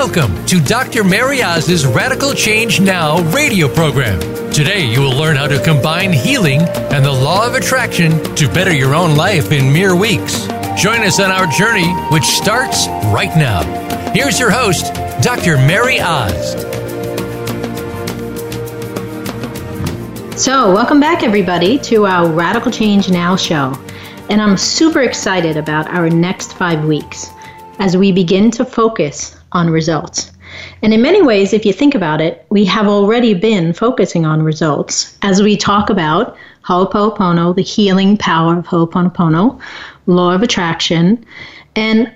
Welcome to Dr. Mary Oz's Radical Change Now radio program. Today, you will learn how to combine healing and the law of attraction to better your own life in mere weeks. Join us on our journey, which starts right now. Here's your host, Dr. Mary Oz. So, welcome back, everybody, to our Radical Change Now show. And I'm super excited about our next five weeks as we begin to focus on results. And in many ways, if you think about it, we have already been focusing on results as we talk about Ho'oponopono, the healing power of Ho'oponopono, law of attraction, and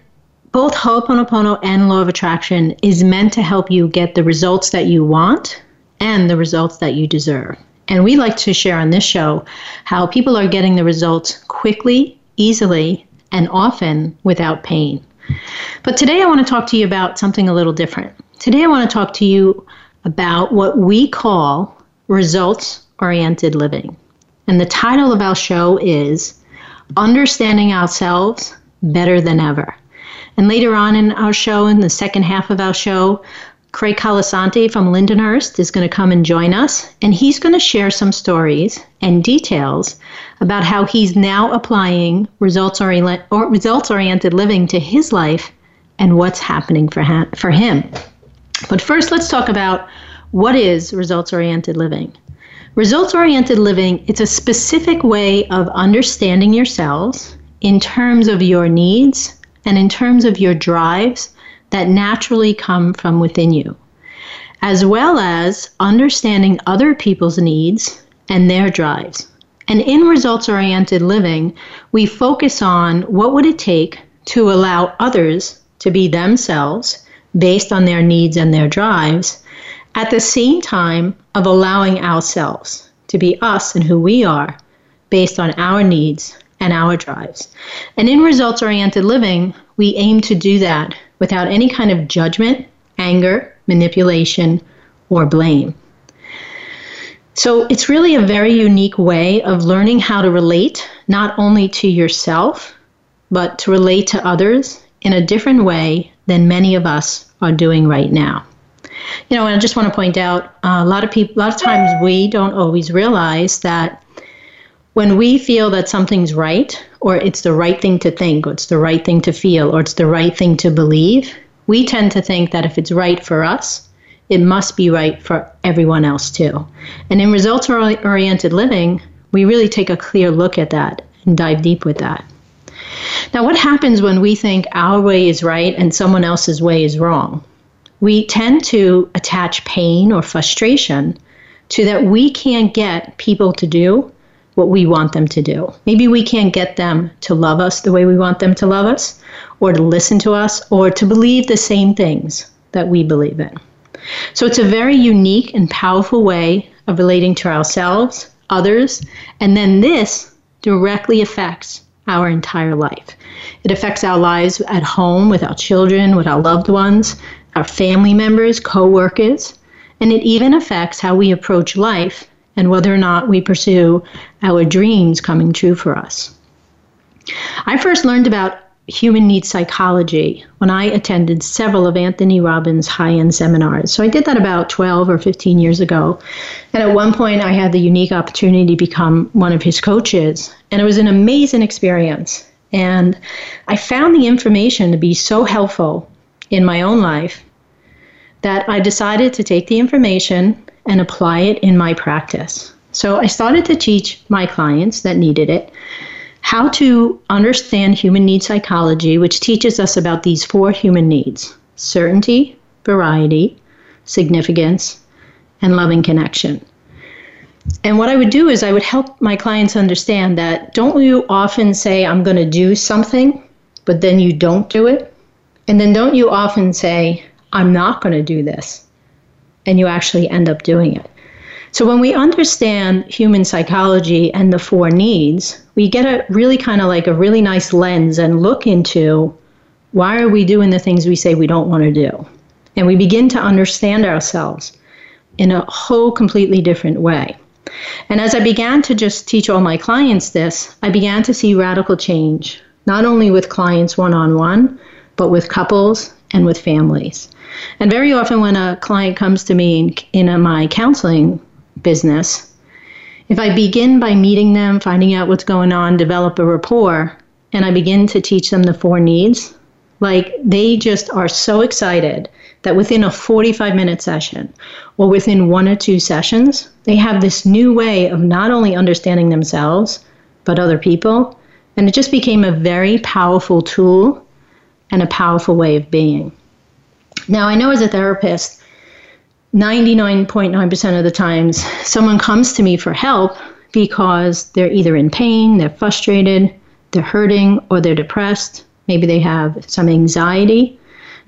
both Ho'oponopono and law of attraction is meant to help you get the results that you want and the results that you deserve. And we like to share on this show how people are getting the results quickly, easily, and often without pain. But today I want to talk to you about something a little different. Today I want to talk to you about what we call results oriented living. And the title of our show is Understanding Ourselves Better Than Ever. And later on in our show, in the second half of our show, Craig Colasanti from Lindenhurst is going to come and join us, and he's going to share some stories and details about how he's now applying results oriented living to his life and what's happening for him, for him. But first, let's talk about what is results oriented living. Results oriented living it's a specific way of understanding yourselves in terms of your needs and in terms of your drives that naturally come from within you, as well as understanding other people's needs and their drives. And in results oriented living, we focus on what would it take to allow others to be themselves based on their needs and their drives at the same time of allowing ourselves to be us and who we are based on our needs and our drives. And in results oriented living, we aim to do that without any kind of judgment, anger, manipulation, or blame. So it's really a very unique way of learning how to relate not only to yourself, but to relate to others in a different way than many of us are doing right now. You know, and I just want to point out uh, a lot of people, a lot of times we don't always realize that when we feel that something's right, or it's the right thing to think, or it's the right thing to feel, or it's the right thing to believe, we tend to think that if it's right for us, it must be right for everyone else too. And in results oriented living, we really take a clear look at that and dive deep with that. Now, what happens when we think our way is right and someone else's way is wrong? We tend to attach pain or frustration to that we can't get people to do what we want them to do. Maybe we can't get them to love us the way we want them to love us, or to listen to us, or to believe the same things that we believe in. So it's a very unique and powerful way of relating to ourselves, others, and then this directly affects our entire life. It affects our lives at home with our children, with our loved ones, our family members, co workers, and it even affects how we approach life and whether or not we pursue our dreams coming true for us. I first learned about human needs psychology when I attended several of Anthony Robbins' high end seminars. So I did that about 12 or 15 years ago. And at one point, I had the unique opportunity to become one of his coaches. And it was an amazing experience. And I found the information to be so helpful in my own life that I decided to take the information and apply it in my practice. So I started to teach my clients that needed it how to understand human need psychology, which teaches us about these four human needs certainty, variety, significance, and loving connection. And what I would do is I would help my clients understand that don't you often say, I'm going to do something, but then you don't do it? And then don't you often say, I'm not going to do this, and you actually end up doing it? So when we understand human psychology and the four needs, we get a really kind of like a really nice lens and look into why are we doing the things we say we don't want to do? And we begin to understand ourselves in a whole completely different way. And as I began to just teach all my clients this, I began to see radical change, not only with clients one on one, but with couples and with families. And very often, when a client comes to me in, a, my counseling business, if I begin by meeting them, finding out what's going on, develop a rapport, and I begin to teach them the four needs, like they just are so excited that within a 45 minute session or within one or two sessions, they have this new way of not only understanding themselves, but other people. And it just became a very powerful tool and a powerful way of being. Now, I know as a therapist, 99.9% of the times someone comes to me for help because they're either in pain, they're frustrated, they're hurting, or they're depressed. Maybe they have some anxiety.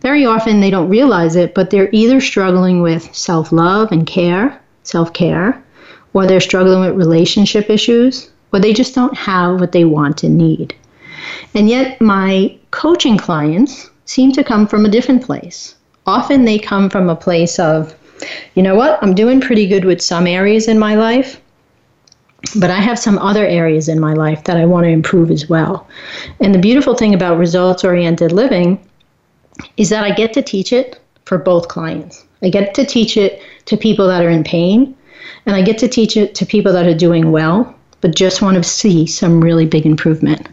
Very often they don't realize it, but they're either struggling with self love and care, self care, or they're struggling with relationship issues, or they just don't have what they want and need. And yet, my coaching clients seem to come from a different place. Often they come from a place of you know what? I'm doing pretty good with some areas in my life, but I have some other areas in my life that I want to improve as well. And the beautiful thing about results oriented living is that I get to teach it for both clients. I get to teach it to people that are in pain, and I get to teach it to people that are doing well, but just want to see some really big improvement.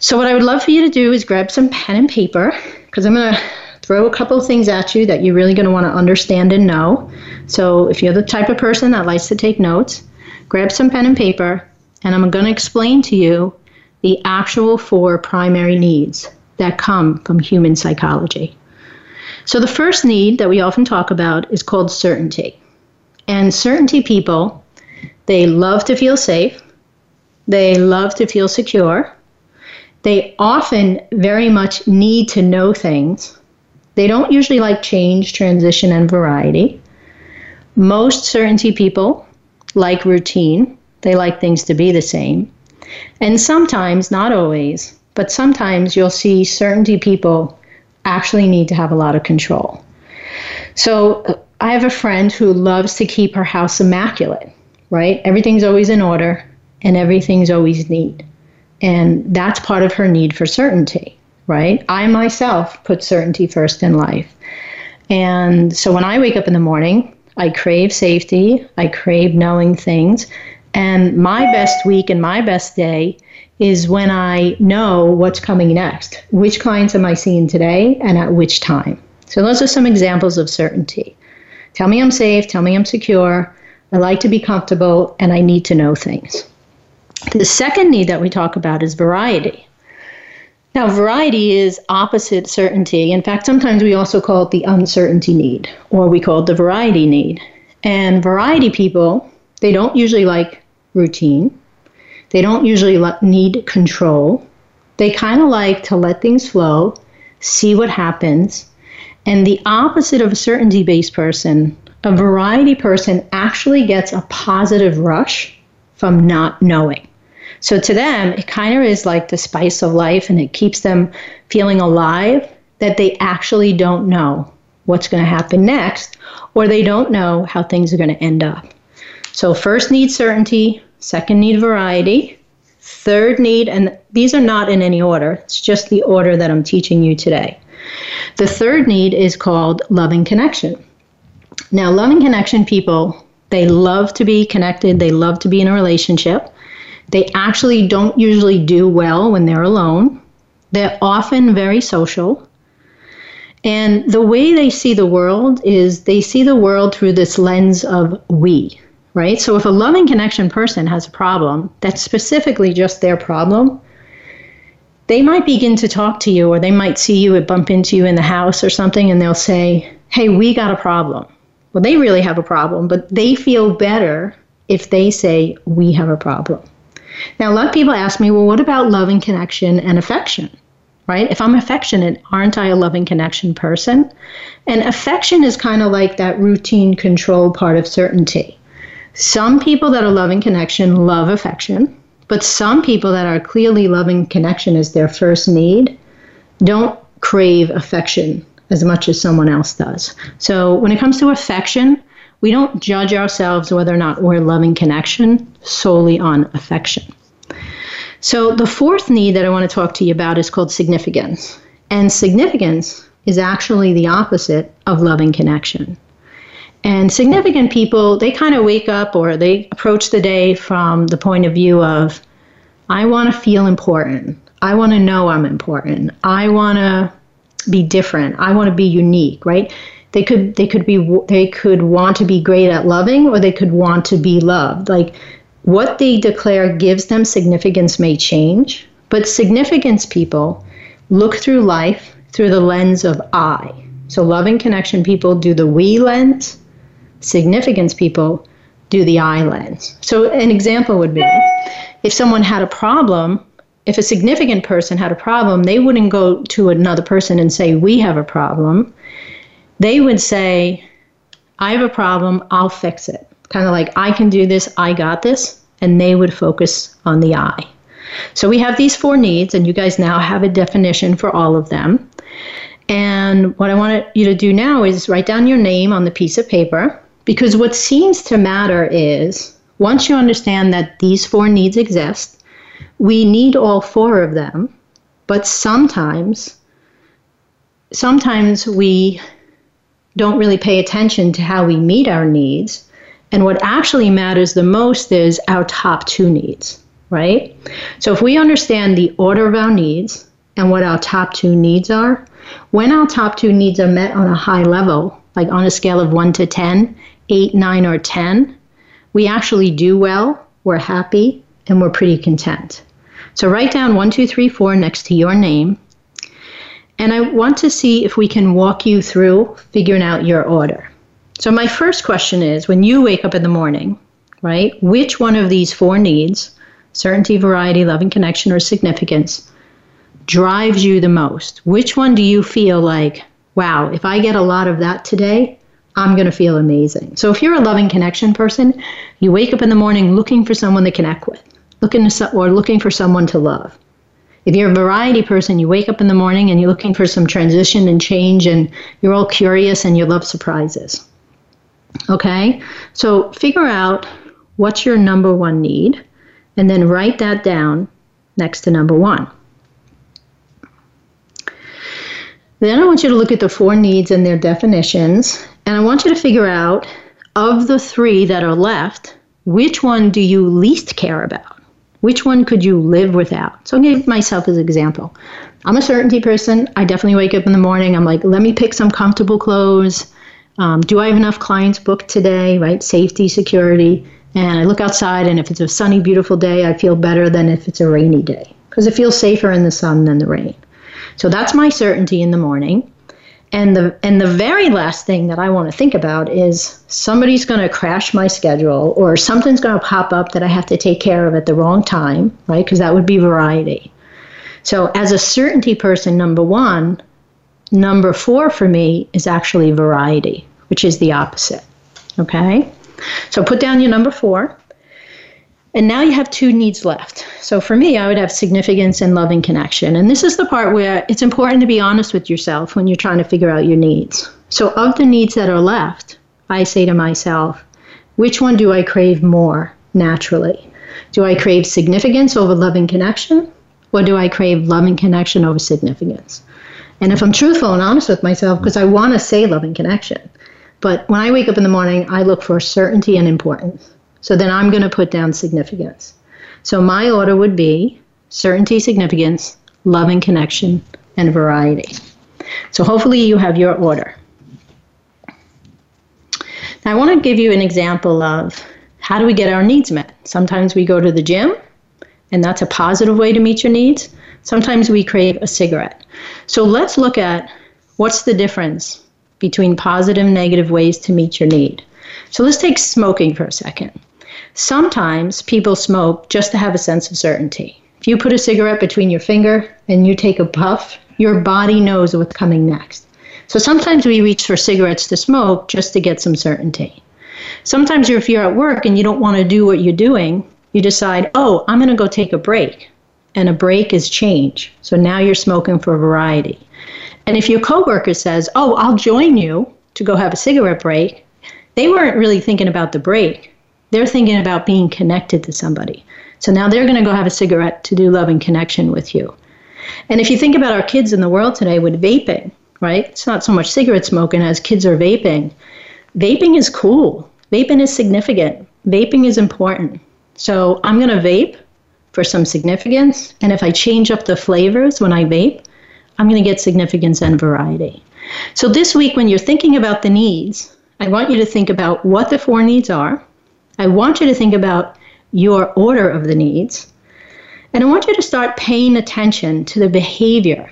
So, what I would love for you to do is grab some pen and paper because I'm going to throw a couple of things at you that you're really going to want to understand and know. So if you're the type of person that likes to take notes, grab some pen and paper, and I'm going to explain to you the actual four primary needs that come from human psychology. So the first need that we often talk about is called certainty. And certainty people, they love to feel safe, they love to feel secure, they often very much need to know things they don't usually like change, transition, and variety. Most certainty people like routine, they like things to be the same. And sometimes, not always, but sometimes you'll see certainty people actually need to have a lot of control. So uh, I have a friend who loves to keep her house immaculate, right? Everything's always in order and everything's always neat. And that's part of her need for certainty right? I myself put certainty first in life. And so when I wake up in the morning, I crave safety, I crave knowing things. And my best week and my best day is when I know what's coming next. Which clients am I seeing today and at which time? So those are some examples of certainty. Tell me I'm safe, tell me I'm secure. I like to be comfortable and I need to know things. The second need that we talk about is variety. Now, variety is opposite certainty. In fact, sometimes we also call it the uncertainty need, or we call it the variety need. And variety people, they don't usually like routine, they don't usually need control. They kind of like to let things flow, see what happens. And the opposite of a certainty based person, a variety person actually gets a positive rush from not knowing. So to them, it kind of is like the spice of life and it keeps them feeling alive that they actually don't know what's going to happen next or they don't know how things are going to end up. So, first need certainty, second need variety, third need, and these are not in any order, it's just the order that I'm teaching you today. The third need is called loving connection. Now, loving connection people, they love to be connected, they love to be in a relationship. They actually don't usually do well when they're alone. They're often very social. And the way they see the world is they see the world through this lens of we, right? So if a loving connection person has a problem that's specifically just their problem, they might begin to talk to you or they might see you and bump into you in the house or something and they'll say, Hey, we got a problem. Well, they really have a problem, but they feel better if they say, We have a problem. Now, a lot of people ask me, well, what about loving connection and affection? Right? If I'm affectionate, aren't I a loving connection person? And affection is kind of like that routine control part of certainty. Some people that are loving connection love affection, but some people that are clearly loving connection as their first need don't crave affection as much as someone else does. So when it comes to affection, we don't judge ourselves whether or not we're loving connection solely on affection. So, the fourth need that I want to talk to you about is called significance. And significance is actually the opposite of loving connection. And significant people, they kind of wake up or they approach the day from the point of view of, I want to feel important. I want to know I'm important. I want to be different. I want to be unique, right? They could they could be they could want to be great at loving or they could want to be loved. Like what they declare gives them significance may change, but significance people look through life through the lens of I. So loving connection people do the we lens, significance people do the I lens. So an example would be if someone had a problem, if a significant person had a problem, they wouldn't go to another person and say, We have a problem. They would say, I have a problem, I'll fix it. Kind of like, I can do this, I got this. And they would focus on the I. So we have these four needs, and you guys now have a definition for all of them. And what I want you to do now is write down your name on the piece of paper because what seems to matter is once you understand that these four needs exist, we need all four of them, but sometimes sometimes we don't really pay attention to how we meet our needs. And what actually matters the most is our top two needs, right? So if we understand the order of our needs and what our top two needs are, when our top two needs are met on a high level, like on a scale of 1 to 10, 8, 9, or 10, we actually do well, we're happy, and we're pretty content. So write down 1, 2, 3, 4 next to your name. And I want to see if we can walk you through figuring out your order. So, my first question is when you wake up in the morning, right, which one of these four needs certainty, variety, loving connection, or significance drives you the most? Which one do you feel like, wow, if I get a lot of that today, I'm going to feel amazing. So if you're a loving connection person, you wake up in the morning looking for someone to connect with, looking to, or looking for someone to love. If you're a variety person, you wake up in the morning and you're looking for some transition and change and you're all curious and you love surprises. Okay? So figure out what's your number one need and then write that down next to number one. Then I want you to look at the four needs and their definitions and I want you to figure out of the three that are left, which one do you least care about? Which one could you live without? So I'll give myself as an example. I'm a certainty person. I definitely wake up in the morning. I'm like, let me pick some comfortable clothes. Um, do I have enough clients booked today? Right? Safety, security. And I look outside, and if it's a sunny, beautiful day, I feel better than if it's a rainy day because it feels safer in the sun than the rain. So that's my certainty in the morning. And the and the very last thing that I want to think about is somebody's going to crash my schedule or something's going to pop up that I have to take care of at the wrong time, right? Because that would be variety. So as a certainty person number 1, number 4 for me is actually variety, which is the opposite. Okay? So put down your number 4. And now you have two needs left. So for me, I would have significance and loving connection. And this is the part where it's important to be honest with yourself when you're trying to figure out your needs. So, of the needs that are left, I say to myself, which one do I crave more naturally? Do I crave significance over loving connection? Or do I crave loving connection over significance? And if I'm truthful and honest with myself, because I want to say loving connection, but when I wake up in the morning, I look for certainty and importance. So then I'm going to put down significance. So my order would be certainty, significance, loving connection, and variety. So hopefully you have your order. Now I want to give you an example of how do we get our needs met? Sometimes we go to the gym, and that's a positive way to meet your needs. Sometimes we crave a cigarette. So let's look at what's the difference between positive and negative ways to meet your need. So let's take smoking for a second. Sometimes people smoke just to have a sense of certainty. If you put a cigarette between your finger and you take a puff, your body knows what's coming next. So sometimes we reach for cigarettes to smoke just to get some certainty. Sometimes if you're at work and you don't want to do what you're doing, you decide, oh, I'm going to go take a break. And a break is change. So now you're smoking for variety. And if your coworker says, oh, I'll join you to go have a cigarette break, they weren't really thinking about the break. They're thinking about being connected to somebody. So now they're going to go have a cigarette to do love and connection with you. And if you think about our kids in the world today with vaping, right? It's not so much cigarette smoking as kids are vaping. Vaping is cool. Vaping is significant. Vaping is important. So I'm going to vape for some significance. And if I change up the flavors when I vape, I'm going to get significance and variety. So this week, when you're thinking about the needs, I want you to think about what the four needs are. I want you to think about your order of the needs. And I want you to start paying attention to the behavior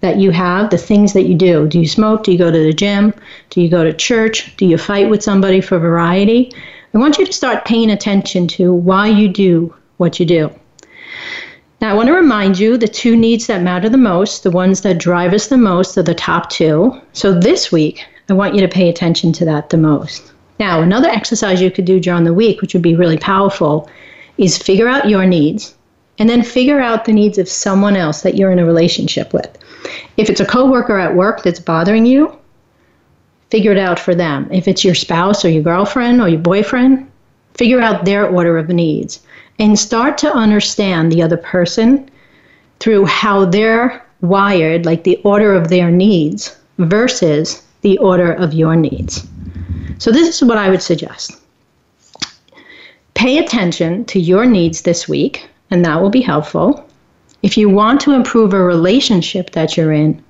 that you have, the things that you do. Do you smoke? Do you go to the gym? Do you go to church? Do you fight with somebody for variety? I want you to start paying attention to why you do what you do. Now, I want to remind you the two needs that matter the most, the ones that drive us the most, are the top two. So this week, I want you to pay attention to that the most. Now, another exercise you could do during the week, which would be really powerful, is figure out your needs and then figure out the needs of someone else that you're in a relationship with. If it's a coworker at work that's bothering you, figure it out for them. If it's your spouse or your girlfriend or your boyfriend, figure out their order of needs and start to understand the other person through how they're wired, like the order of their needs versus the order of your needs. So, this is what I would suggest. Pay attention to your needs this week, and that will be helpful. If you want to improve a relationship that you're in,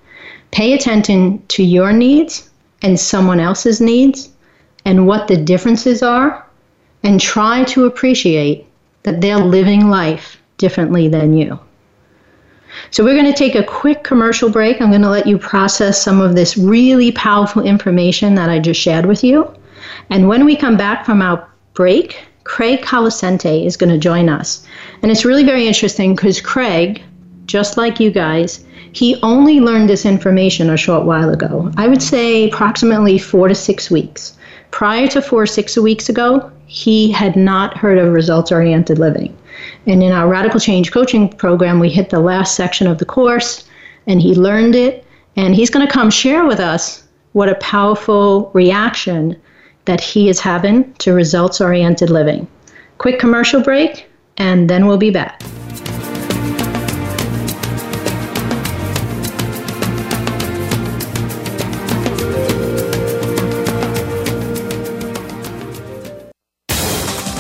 pay attention to your needs and someone else's needs and what the differences are, and try to appreciate that they're living life differently than you. So, we're going to take a quick commercial break. I'm going to let you process some of this really powerful information that I just shared with you. And when we come back from our break, Craig Colasanti is going to join us. And it's really very interesting because Craig, just like you guys, he only learned this information a short while ago. I would say approximately four to six weeks. Prior to four or six weeks ago, he had not heard of results oriented living. And in our radical change coaching program, we hit the last section of the course and he learned it. And he's going to come share with us what a powerful reaction that he is having to results oriented living. Quick commercial break, and then we'll be back.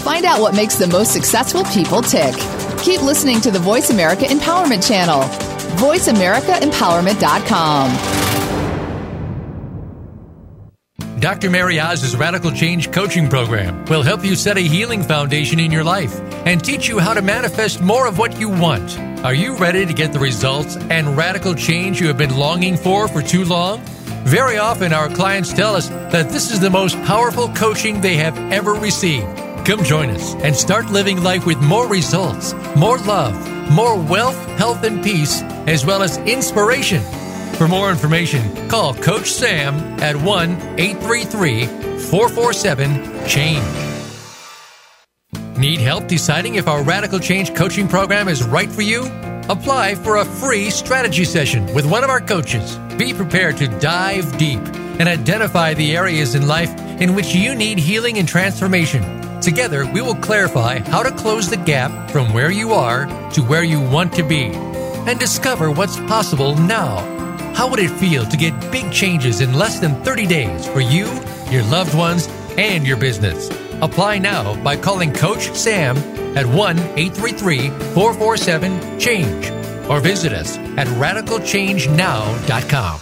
Find out what makes the most successful people tick. Keep listening to the Voice America Empowerment Channel. VoiceAmericaEmpowerment.com. Dr. Mary Oz's Radical Change Coaching Program will help you set a healing foundation in your life and teach you how to manifest more of what you want. Are you ready to get the results and radical change you have been longing for for too long? Very often, our clients tell us that this is the most powerful coaching they have ever received. Come join us and start living life with more results, more love, more wealth, health, and peace, as well as inspiration for more information, call Coach Sam at 1 833 447 CHANGE. Need help deciding if our Radical Change coaching program is right for you? Apply for a free strategy session with one of our coaches. Be prepared to dive deep and identify the areas in life in which you need healing and transformation. Together, we will clarify how to close the gap from where you are to where you want to be and discover what's possible now how would it feel to get big changes in less than 30 days for you, your loved ones, and your business? Apply now by calling Coach Sam at 1 833 447 CHANGE or visit us at radicalchangenow.com.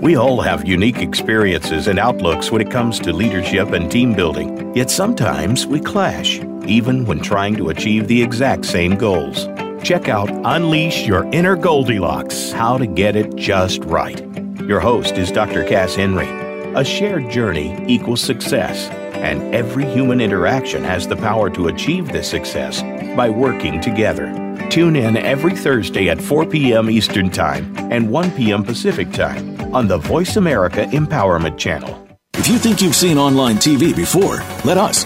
We all have unique experiences and outlooks when it comes to leadership and team building, yet sometimes we clash, even when trying to achieve the exact same goals. Check out Unleash Your Inner Goldilocks How to Get It Just Right. Your host is Dr. Cass Henry. A shared journey equals success, and every human interaction has the power to achieve this success by working together. Tune in every Thursday at 4 p.m. Eastern Time and 1 p.m. Pacific Time on the Voice America Empowerment Channel. If you think you've seen online TV before, let us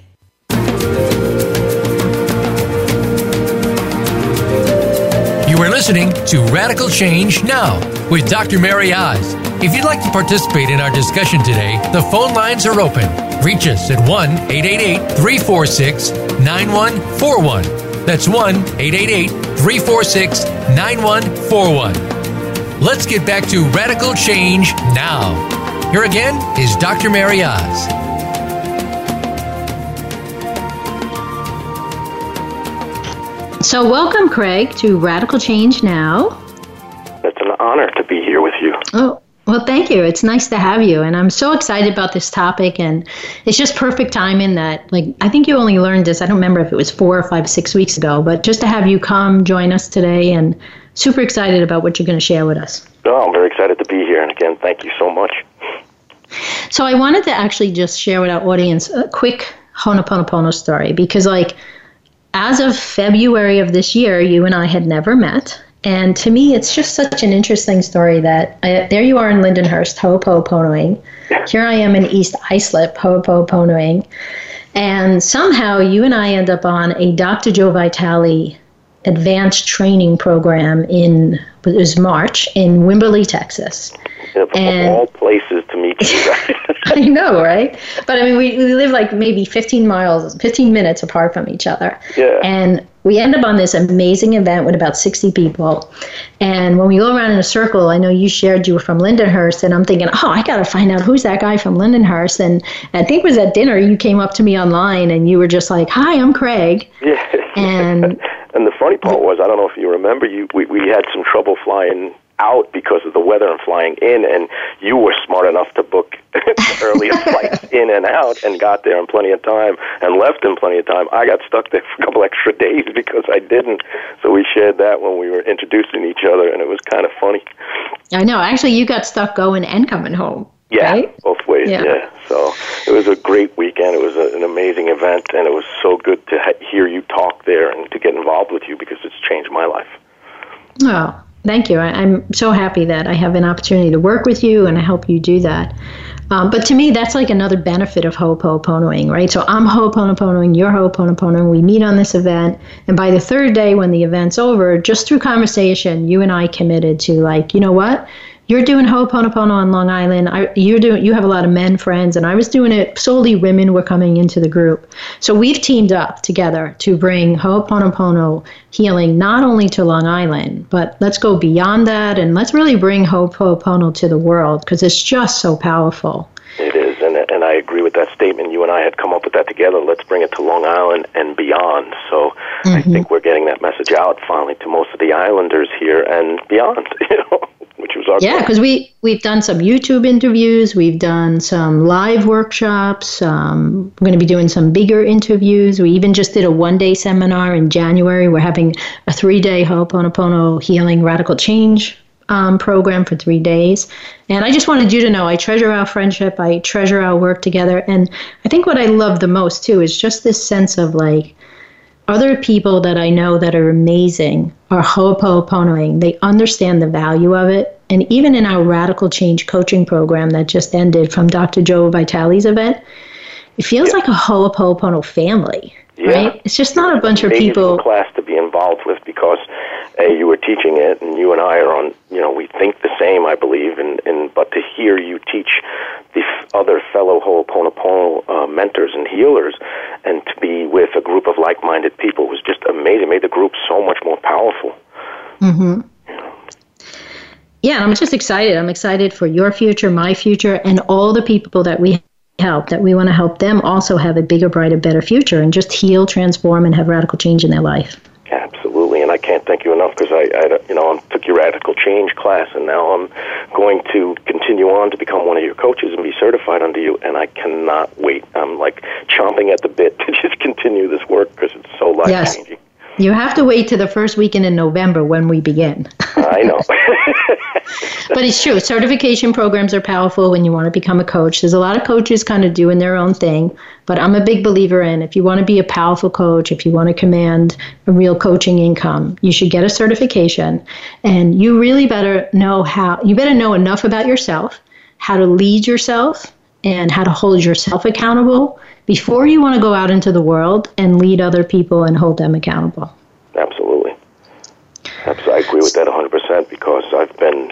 listening to Radical Change Now with Dr. Mary Oz. If you'd like to participate in our discussion today, the phone lines are open. Reach us at 1 888 346 9141. That's 1 888 346 9141. Let's get back to Radical Change Now. Here again is Dr. Mary Oz. So, welcome, Craig, to Radical Change Now. It's an honor to be here with you. Oh, well, thank you. It's nice to have you. And I'm so excited about this topic. And it's just perfect timing that, like, I think you only learned this, I don't remember if it was four or five, six weeks ago, but just to have you come join us today and super excited about what you're going to share with us. Oh, I'm very excited to be here. And again, thank you so much. So, I wanted to actually just share with our audience a quick Ho'oponopono story because, like, as of February of this year, you and I had never met. And to me, it's just such an interesting story that I, there you are in Lindenhurst, Ho'oponoponoing. Here I am in East Islip, Ho'oponoponoing. And somehow you and I end up on a Dr. Joe Vitale advanced training program in it was March in Wimberley, Texas. Of and, all places to meet you. Guys. I know, right? But I mean, we, we live like maybe 15 miles, 15 minutes apart from each other. Yeah. And we end up on this amazing event with about 60 people. And when we go around in a circle, I know you shared you were from Lindenhurst, and I'm thinking, oh, I got to find out who's that guy from Lindenhurst. And I think it was at dinner, you came up to me online and you were just like, hi, I'm Craig. Yeah. And, and the funny part was, I don't know if you remember, you we, we had some trouble flying out because of the weather and flying in, and you were smart enough to book earlier flights in and out and got there in plenty of time and left in plenty of time. I got stuck there for a couple extra days because I didn't. So we shared that when we were introducing each other, and it was kind of funny. I know. Actually, you got stuck going and coming home. Yeah, right? both ways. Yeah. yeah. So it was a great weekend. It was a, an amazing event, and it was so good to ha- hear you talk there and to get involved with you because it's changed my life. Oh, thank you. I, am so happy that I have an opportunity to work with you and I help you do that. Um, but to me, that's like another benefit of Ho'oponoponoing, right? So I'm Ho'oponoponoing, you're Ho'oponoponoing, we meet on this event, and by the third day when the event's over, just through conversation, you and I committed to like, you know what? You're doing Ho'oponopono on Long Island. I, you're doing. You have a lot of men friends, and I was doing it solely. Women were coming into the group, so we've teamed up together to bring Ho'oponopono healing not only to Long Island, but let's go beyond that and let's really bring Ho'oponopono to the world because it's just so powerful. It is, and and I agree with that statement. You and I had come up with that together. Let's bring it to Long Island and beyond. So mm-hmm. I think we're getting that message out finally to most of the islanders here and beyond. You know which was yeah because we we've done some youtube interviews we've done some live workshops um, we're going to be doing some bigger interviews. We even just did a one day seminar in january. We're having a three day ho'oponopono healing radical change um, program for three days. And i just wanted you to know i treasure our friendship i treasure our work together. And i think what i love the most too is just this sense of like other people that I know that are amazing are ho'oponoponoing. They understand the value of it. And even in our radical change coaching program that just ended from Dr. Joe Vitale's event, it feels yeah. like a ho'oponopono family. Yeah. Right? It's just not a bunch of people. class to be involved with because a you were teaching it, and you and I are on. You know, we think the same, I believe, and and but to hear you teach the other fellow Ho'oponopono uh, mentors and healers, and to be with a group of like-minded people was just amazing. It made the group so much more powerful. Mm-hmm. Yeah, I'm just excited. I'm excited for your future, my future, and all the people that we help, that we want to help them also have a bigger, brighter, better future and just heal, transform, and have radical change in their life. Absolutely, and I can't thank you enough because I, I, you know, I took your radical change class, and now I'm going to continue on to become one of your coaches and be certified under you. And I cannot wait. I'm like chomping at the bit to just continue this work because it's so life changing. Yes. You have to wait to the first weekend in November when we begin. I know. but it's true. Certification programs are powerful when you want to become a coach. There's a lot of coaches kind of doing their own thing, but I'm a big believer in if you want to be a powerful coach, if you want to command a real coaching income, you should get a certification. And you really better know how, you better know enough about yourself, how to lead yourself, and how to hold yourself accountable before you want to go out into the world and lead other people and hold them accountable. Absolutely. Absolutely. I agree with that 100% because I've been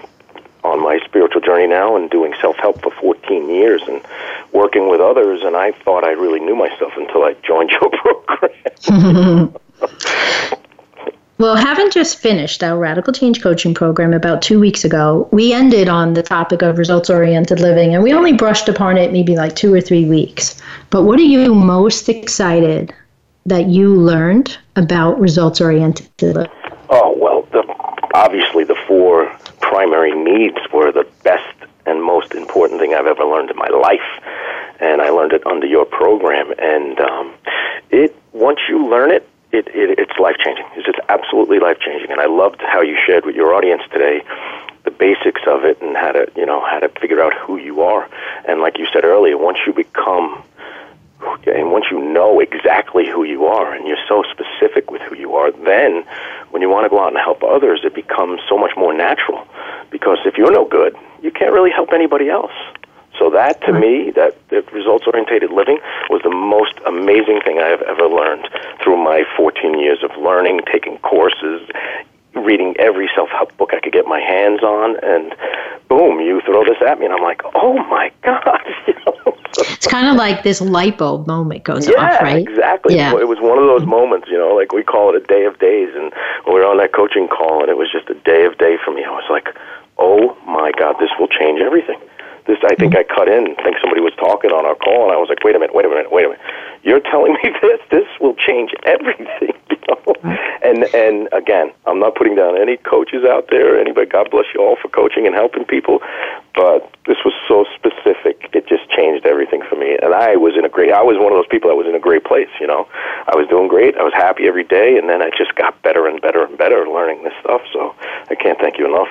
on my spiritual journey now and doing self help for 14 years and working with others, and I thought I really knew myself until I joined your program. Well, having just finished our radical change coaching program about two weeks ago, we ended on the topic of results oriented living, and we only brushed upon it maybe like two or three weeks. But what are you most excited that you learned about results oriented living? Oh, well, the, obviously, the four primary needs were the best and most important thing I've ever learned in my life. And I learned it under your program. And um, it once you learn it, it, it it's life changing. It's just absolutely life changing. And I loved how you shared with your audience today the basics of it and how to you know how to figure out who you are. And like you said earlier, once you become and once you know exactly who you are and you're so specific with who you are, then when you want to go out and help others, it becomes so much more natural. Because if you're no good, you can't really help anybody else. So that to me, that, that results oriented living was the most amazing thing I have ever learned through my 14 years of learning, taking courses, reading every self help book I could get my hands on, and boom, you throw this at me, and I'm like, oh my god! You know? it's kind of like this light bulb moment goes yeah, off, right? exactly. Yeah. It was one of those moments, you know, like we call it a day of days, and we were on that coaching call, and it was just a day of day for me. I was like, oh my god, this will change everything. This, I think I cut in, think somebody was talking on our call, and I was like, wait a minute, wait a minute, wait a minute. You're telling me this? This will change everything. You know? And and again, I'm not putting down any coaches out there. Anybody, God bless you all for coaching and helping people, but this was so specific. It just changed everything for me. And I was in a great. I was one of those people that was in a great place. You know, I was doing great. I was happy every day, and then I just got better and better and better learning this stuff. So I can't thank you enough.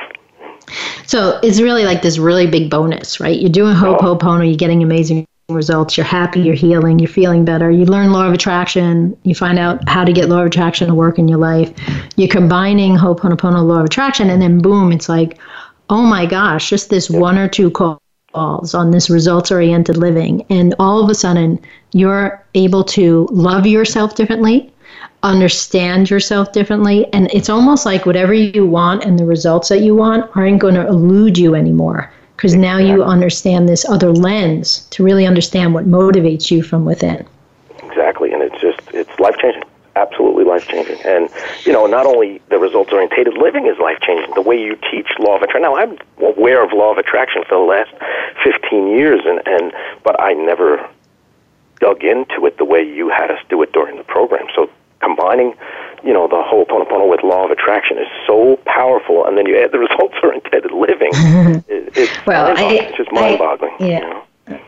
So it's really like this really big bonus, right? You're doing Ho'oponopono, you're getting amazing results, you're happy, you're healing, you're feeling better. You learn law of attraction, you find out how to get law of attraction to work in your life. You're combining Ho'oponopono, law of attraction, and then boom, it's like, oh my gosh, just this one or two calls on this results oriented living. And all of a sudden, you're able to love yourself differently understand yourself differently. And it's almost like whatever you want and the results that you want aren't going to elude you anymore because now you understand this other lens to really understand what motivates you from within. Exactly, and it's just it's life changing. Absolutely life changing, and you know, not only the results oriented living is life changing. The way you teach law of attraction. Now, I'm aware of law of attraction for the last 15 years, and and but I never dug into it the way you had us do it during the program. So combining, you know, the Ho'oponopono with law of attraction is so powerful, and then you add the results oriented living. it, it's well, I, it's just mind-boggling. I, yeah. You know?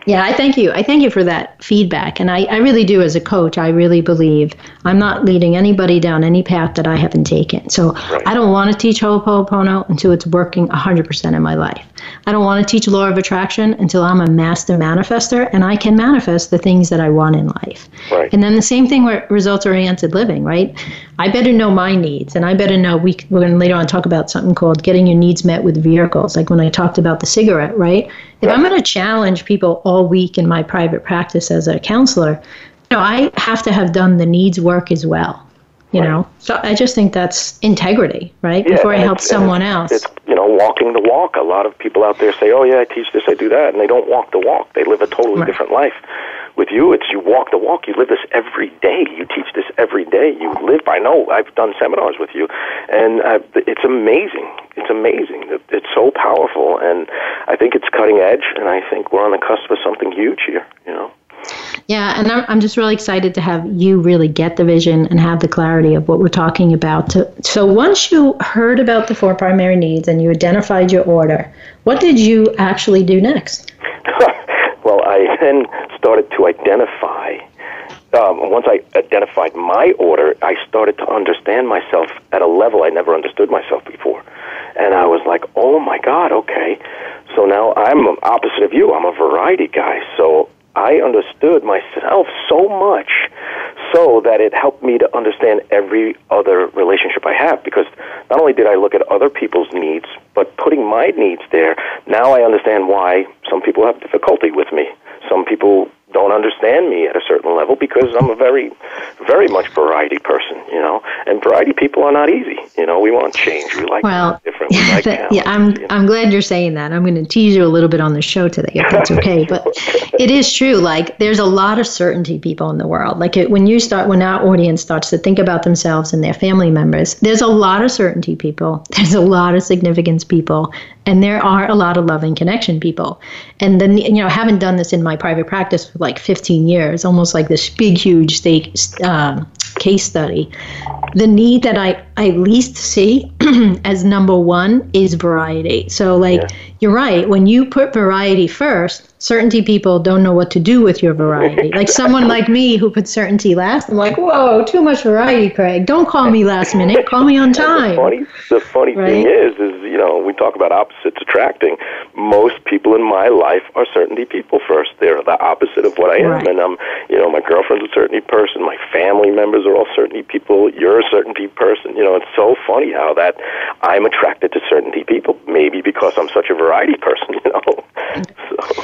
Yeah, I thank you. I thank you for that feedback. And I, I really do, as a coach, I really believe I'm not leading anybody down any path that I haven't taken. So Right. I don't want to teach Ho'oponopono until it's working 100% in my life. I don't want to teach law of attraction until I'm a master manifester and I can manifest the things that I want in life. Right. And then the same thing with results oriented living, right? I better know my needs and I better know we, we're going to later on talk about something called getting your needs met with vehicles, like when I talked about the cigarette, right? If I'm going to challenge people all week in my private practice as a counselor, you know, I have to have done the needs work as well. You know, so I just think that's integrity, right? Yeah, Before I help someone else. it's, you know walking the walk. A lot of people out there say, "Oh yeah, I teach this, I do that," and they don't walk the walk. They live a totally Right. different life. With you, it's you walk the walk. You live this every day. You teach this every day. You live. I know. I've done seminars with you, and uh, it's amazing. It's amazing. It's so powerful, and I think it's cutting edge. And I think we're on the cusp of something huge here. You know. Yeah, and I'm, I'm just really excited to have you really get the vision and have the clarity of what we're talking about. So, once you heard about the four primary needs and you identified your order, what did you actually do next? well, I then started to identify. Um, once I identified my order, I started to understand myself at a level I never understood myself before. And I was like, oh my God, okay. So now I'm opposite of you. I'm a variety guy. So I understood myself so much so that it helped me to understand every other relationship I have because not only did I look at other people's needs, but putting my needs there, now I understand why some people have difficulty with me. Some people don't understand me at a certain level because I'm a very, very much variety person, you know. And variety people are not easy, you know. We want change. We like well, different. We like that, yeah, I'm you know? I'm glad you're saying that. I'm going to tease you a little bit on the show today, if that's okay. but it is true. Like, there's a lot of certainty people in the world. Like, it, when you start, when our audience starts to think about themselves and their family members, there's a lot of certainty people. There's a lot of significance people, and there are a lot of loving connection people. And then, you know, I haven't done this in my private practice for like 15 years, almost like this big, huge stake, um, case study. The need that I, I least see as number one is variety. So, like, yeah. you're right. When you put variety first, certainty people don't know what to do with your variety. like someone like me who put certainty last, I'm like, whoa, too much variety, Craig. Don't call me last minute. Call me on time. the funny, the funny right? thing is, is you know, we talk about opposites attracting. Most people in my life are certainty people first. They're the opposite of what I am, right. and I'm, you know, my girlfriend's a certainty person. My family members are all certainty people. You're a certainty person. You know, it's so funny how that I'm attracted to certainty people. Maybe because I'm such a variety person. You know, so.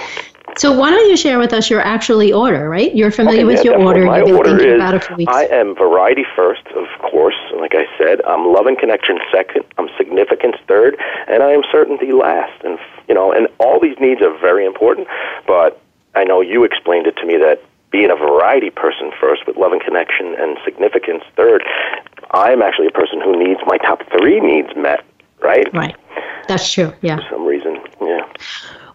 So why don't you share with us your actually order, right? You're familiar okay, with yeah, your order. My You've been order thinking is, about it for weeks. I am variety first, of course. Like I said, I'm love and connection second. I'm significance third, and I am certainty last. And you know, and all these needs are very important. But I know you explained it to me that being a variety person first with love and connection and significance third, I'm actually a person who needs my top three needs met. Right. Right. That's true. Yeah. For some reason.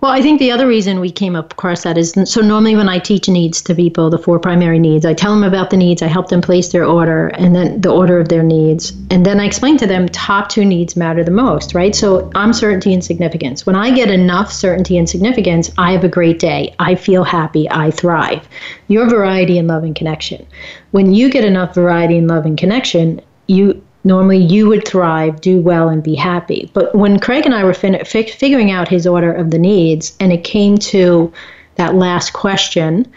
Well, I think the other reason we came across that is so normally when I teach needs to people, the four primary needs, I tell them about the needs, I help them place their order, and then the order of their needs. And then I explain to them top two needs matter the most, right? So I'm certainty and significance. When I get enough certainty and significance, I have a great day. I feel happy. I thrive. Your variety and love and connection. When you get enough variety and love and connection, you normally you would thrive, do well, and be happy. But when Craig and I were fin- fi- figuring out his order of the needs, and it came to that last question,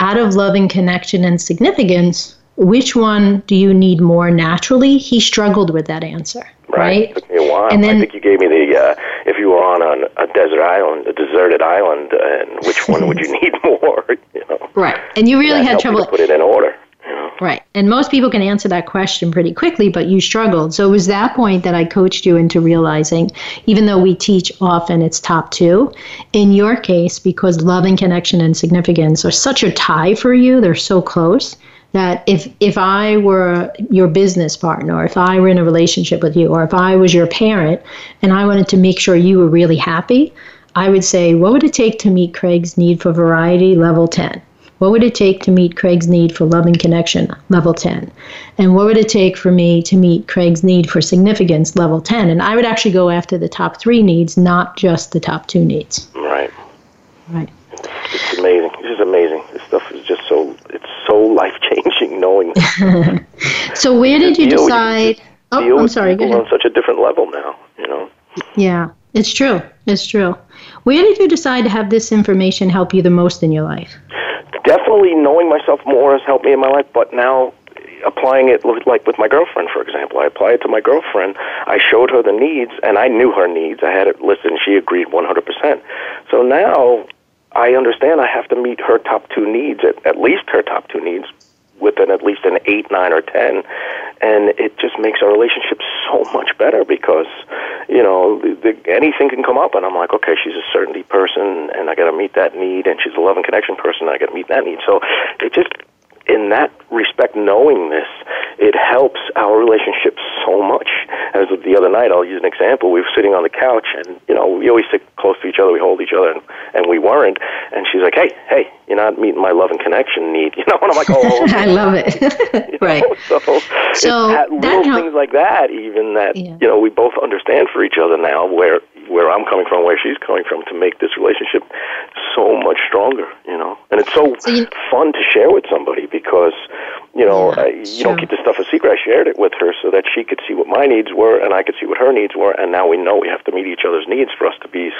out of loving connection and significance, which one do you need more naturally? He struggled with that answer. Right. right? It took me a while. And then, I think you gave me the uh, if you were on a, a desert island, a deserted island, and which one would you need more? You know? Right. And you really had trouble. put it in order. Right. And most people can answer that question pretty quickly, but you struggled. So it was that point that I coached you into realizing, even though we teach often it's top two, in your case, because love and connection and significance are such a tie for you, they're so close that if if I were your business partner or if I were in a relationship with you or if I was your parent and I wanted to make sure you were really happy, I would say, what would it take to meet Craig's need for variety level 10? What would it take to meet Craig's need for love and connection, level 10? And what would it take for me to meet Craig's need for significance, level 10? And I would actually go after the top three needs, not just the top two needs. Right. Right. It's amazing. This is amazing. This stuff is just so, it's so life changing knowing. so, where did you decide? oh, I'm sorry. Go ahead. on such a different level now, you know? Yeah, it's true. It's true. Where did you decide to have this information help you the most in your life? Definitely knowing myself more has helped me in my life, but now applying it like with my girlfriend for example. I applied it to my girlfriend. I showed her the needs and i knew her needs. I had it listed and she agreed 100% so now i understand i have to meet her top two needs at, at least her top two needs within at least an eight, nine, or ten, and it just makes our relationship so much better because you know the, the, anything can come up, and I'm like, okay, she's a certainty person, and I got to meet that need, and she's a love and connection person, and I got to meet that need. So it just in that respect, knowing this, it helps our relationship so much. As the other night, I'll use an example. We were sitting on the couch, and you know, we always sit close to each other, we hold each other, and, and we weren't. And she's like, hey, hey, you're not meeting my love and connection need, you know. And I'm like, oh, I love it. right. So, so it's little help- things like that, even that yeah. you know we both understand for each other now, where where I'm coming from, where she's coming from, to make this relationship so much stronger, you know. And it's so, so you, fun to share with somebody because, you know, yeah, you sure. don't keep the stuff a secret. I shared it with her so that she could see what my needs were and I could see what her needs were. And now we know we have to meet each other's needs for us to be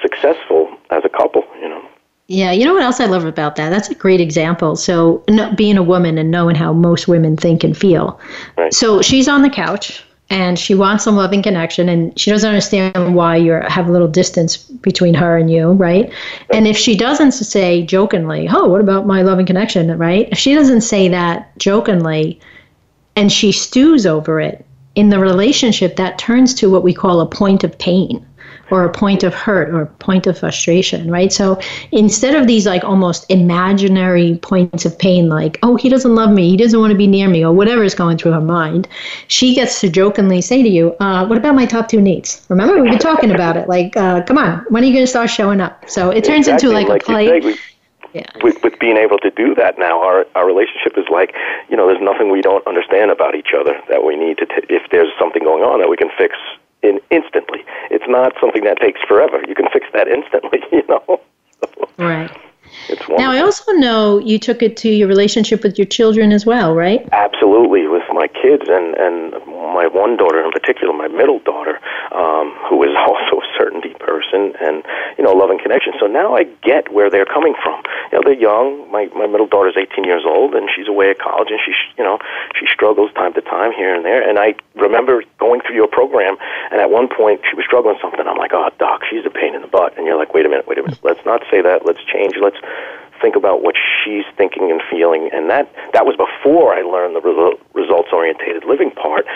successful as a couple, you know. Yeah, you know what else I love about that? That's a great example. So, being a woman and knowing how most women think and feel. Right. So, she's on the couch and she wants some loving connection and she doesn't understand why you have a little distance between her and you right? And if she doesn't say jokingly oh what about my loving connection? right? If she doesn't say that jokingly and she stews over it in the relationship that turns to what we call a point of pain or a point of hurt or a point of frustration, right? So instead of these like almost imaginary points of pain, like, oh, he doesn't love me, he doesn't want to be near me, or whatever is going through her mind, she gets to jokingly say to you, uh, what about my top two needs? Remember, we've been talking about it. Like, uh, come on, when are you going to start showing up? So it turns exactly. into like, like a play. Yeah. With, with being able to do that now, our our relationship is like, you know, there's nothing we don't understand about each other that we need to. T- if there's something going on that we can fix in instantly. It's not something that takes forever. You can fix that instantly, you know. right. Now, I also know you took it to your relationship with your children as well, right? Absolutely, with my kids and and my one daughter in particular, my middle daughter, um, who is also a certainty person and you know love and connection. So now I get where they're coming from. You know, they're young. My my middle daughter's 18 years old, and she's away at college, and she you know she struggles time to time here and there. And I remember going through your program, and at one point she was struggling something. I'm like, oh, doc, she's a pain in the butt. And you're like, wait a minute, wait a minute. Let's not say that. Let's change. Let's think about what she's thinking and feeling. And that, that was before I learned the result, results orientated living part.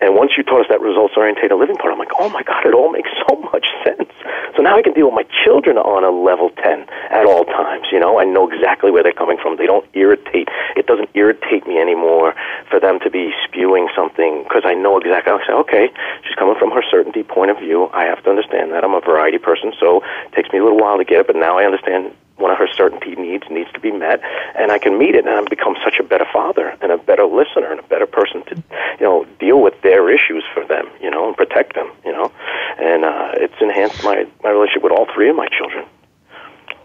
And once you taught us that results orientated living part, I'm like, oh my God, it all makes so much sense. So now I can deal with my children on a level 10 at all times. You know, I know exactly where they're coming from. They don't irritate. It doesn't irritate me anymore for them to be spewing something because I know exactly. I say, okay, she's coming from her certainty point of view. I have to understand that I'm a variety person, so it takes me a little while to get it, but now I understand one of her certainty needs needs to be met, and I can meet it, and I become such a better father and a better listener and a better person to, you know, deal with their issues for them, you know, and protect them, you know, and uh, it's enhanced my my relationship with all three of my children.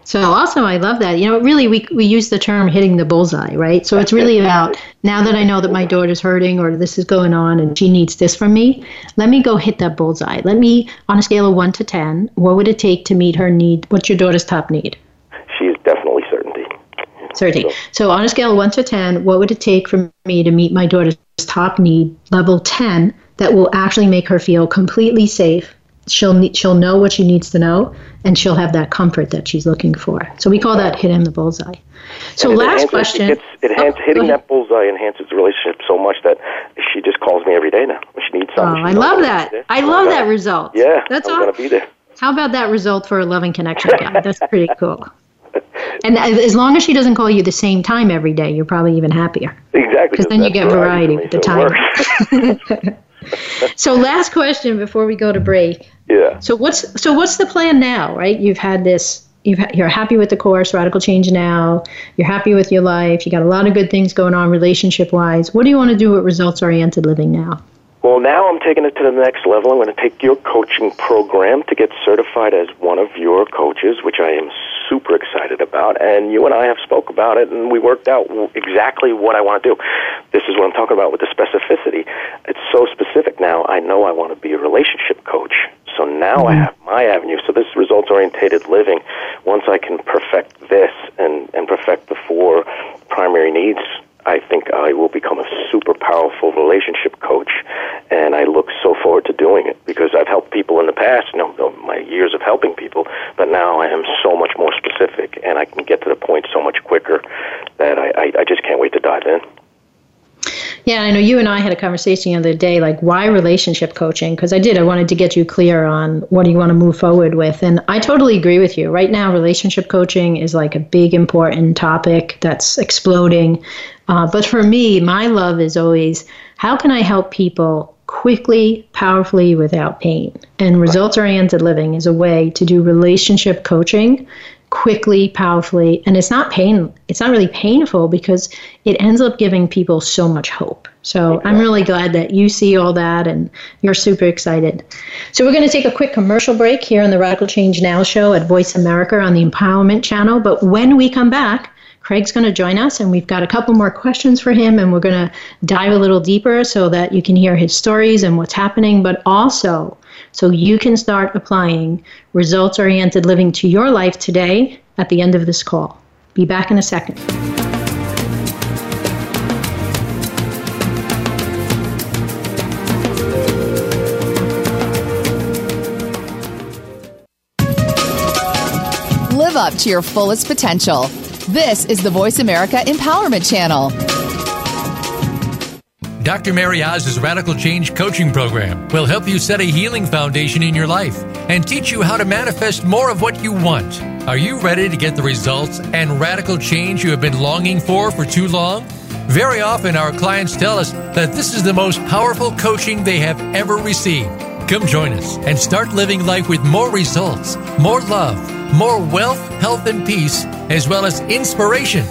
So awesome! I love that. You know, really, we we use the term "hitting the bullseye," right? So it's really about now that I know that my daughter's hurting or this is going on and she needs this from me. Let me go hit that bullseye. Let me, on a scale of one to ten, what would it take to meet her need? What's your daughter's top need? Certainty. So, so on a scale of 1 to 10, what would it take for me to meet my daughter's top need, level 10, that will actually make her feel completely safe? She'll need, she'll know what she needs to know, and she'll have that comfort that she's looking for. So we call that hitting the bullseye. So last question. It, it enhances, oh, hitting that bullseye enhances the relationship so much that she just calls me every day now. She needs something. Oh, I love that. I love that result. Yeah, that's I'm to be there. How about that result for a loving connection guy? That's pretty cool. And as long as she doesn't call you the same time every day, you're probably even happier. Exactly. Because then you get variety with the time. so last question before we go to break. Yeah. So what's so what's the plan now? Right? You've had this. You've you're happy with the course, radical change now. You're happy with your life. You got a lot of good things going on relationship wise. What do you want to do with results oriented living now? Well, now I'm taking it to the next level. I'm going to take your coaching program to get certified as one of your coaches, which I am super excited about. And you and I have spoke about it, and we worked out exactly what I want to do. This is what I'm talking about with the specificity. It's so specific now. I know I want to be a relationship coach. So now mm-hmm. I have my avenue. So this results orientated living. Once I can perfect this and, and perfect the four primary needs I think I will become a super powerful relationship coach, and I look so forward to doing it because I've helped people in the past, you know, my years of helping people, but now I am so much more specific, and I can get to the point so much quicker that I, I, I just can't wait to dive in. Yeah, I know you and I had a conversation the other day, like why relationship coaching? Because I did. I wanted to get you clear on what do you want to move forward with. And I totally agree with you. Right now, relationship coaching is like a big, important topic that's exploding. Uh, but for me, my love is always how can I help people quickly, powerfully, without pain. And results oriented living is a way to do relationship coaching quickly, powerfully, and it's not pain. It's not really painful because it ends up giving people so much hope. So I'm really glad that you see all that and you're super excited. So we're going to take a quick commercial break here on the Radical Change Now show at Voice America on the Empowerment Channel. But when we come back, Craig's going to join us, and we've got a couple more questions for him, and we're going to dive a little deeper so that you can hear his stories and what's happening, but also so you can start applying results oriented living to your life today at the end of this call. Be back in a second. Live up to your fullest potential. This is the Voice America Empowerment Channel. Dr. Mary Oz's Radical Change Coaching Program will help you set a healing foundation in your life and teach you how to manifest more of what you want. Are you ready to get the results and radical change you have been longing for for too long? Very often, our clients tell us that this is the most powerful coaching they have ever received. Come join us and start living life with more results, more love, more wealth, health, and peace, as well as inspiration.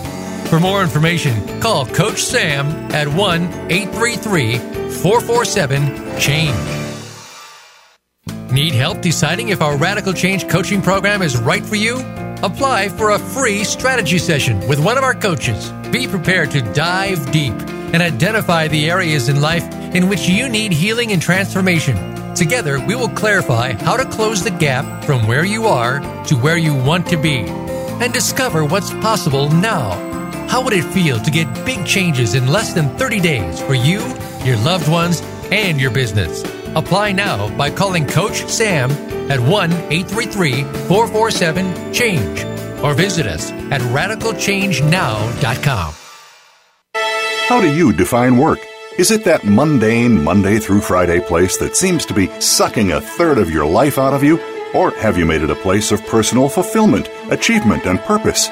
For more information, call Coach Sam at 1 833 447 CHANGE. Need help deciding if our Radical Change coaching program is right for you? Apply for a free strategy session with one of our coaches. Be prepared to dive deep and identify the areas in life in which you need healing and transformation. Together, we will clarify how to close the gap from where you are to where you want to be and discover what's possible now. How would it feel to get big changes in less than 30 days for you, your loved ones, and your business? Apply now by calling Coach Sam at 1 833 447 CHANGE or visit us at radicalchangenow.com. How do you define work? Is it that mundane Monday through Friday place that seems to be sucking a third of your life out of you? Or have you made it a place of personal fulfillment, achievement, and purpose?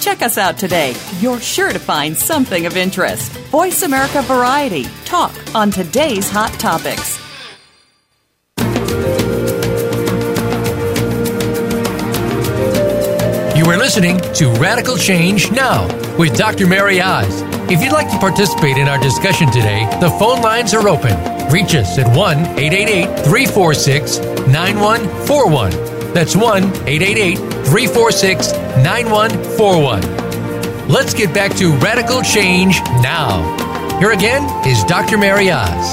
Check us out today. You're sure to find something of interest. Voice America Variety. Talk on today's hot topics. You are listening to Radical Change Now with Dr. Mary Oz. If you'd like to participate in our discussion today, the phone lines are open. Reach us at 1 888 346 9141. That's 1 888 346 9141. Let's get back to Radical Change Now. Here again is Dr. Mary Oz.